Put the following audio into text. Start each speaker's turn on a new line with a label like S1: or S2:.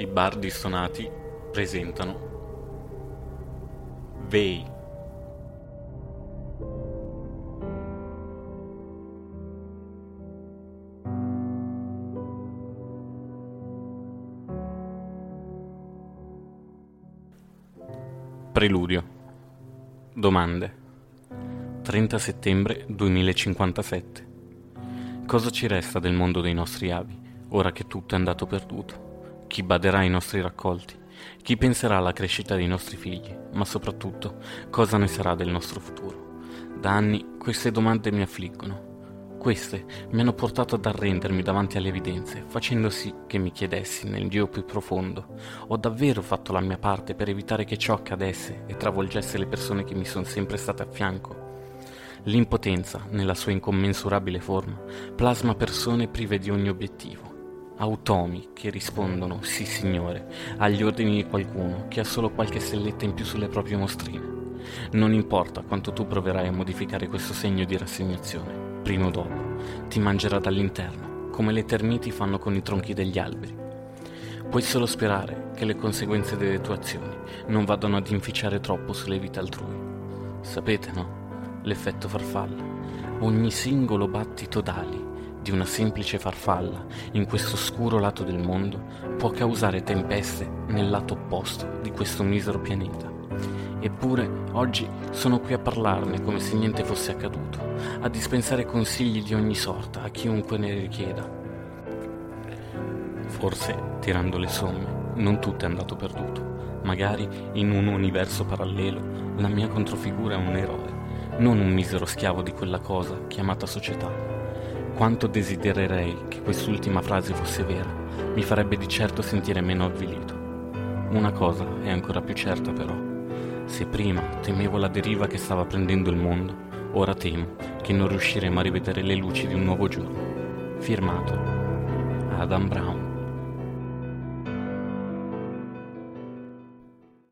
S1: I bardi sonati presentano Vei. Preludio. Domande. 30 settembre 2057. Cosa ci resta del mondo dei nostri avi, ora che tutto è andato perduto? Chi baderà ai nostri raccolti? Chi penserà alla crescita dei nostri figli? Ma soprattutto, cosa ne sarà del nostro futuro? Da anni queste domande mi affliggono. Queste mi hanno portato ad arrendermi davanti alle evidenze, facendo sì che mi chiedessi nel Dio più profondo, ho davvero fatto la mia parte per evitare che ciò accadesse e travolgesse le persone che mi sono sempre state a fianco? L'impotenza, nella sua incommensurabile forma, plasma persone prive di ogni obiettivo. Automi che rispondono, sì signore, agli ordini di qualcuno che ha solo qualche stelletta in più sulle proprie mostrine. Non importa quanto tu proverai a modificare questo segno di rassegnazione, prima o dopo, ti mangerà dall'interno, come le termiti fanno con i tronchi degli alberi. Puoi solo sperare che le conseguenze delle tue azioni non vadano ad inficiare troppo sulle vite altrui. Sapete, no? l'effetto farfalla. Ogni singolo battito d'ali di una semplice farfalla in questo oscuro lato del mondo può causare tempeste nel lato opposto di questo misero pianeta. Eppure oggi sono qui a parlarne come se niente fosse accaduto, a dispensare consigli di ogni sorta a chiunque ne richieda. Forse, tirando le somme, non tutto è andato perduto. Magari in un universo parallelo la mia controfigura è un eroe non un misero schiavo di quella cosa chiamata società. Quanto desidererei che quest'ultima frase fosse vera, mi farebbe di certo sentire meno avvilito. Una cosa è ancora più certa però. Se prima temevo la deriva che stava prendendo il mondo, ora temo che non riusciremo a rivedere le luci di un nuovo giorno. Firmato Adam Brown.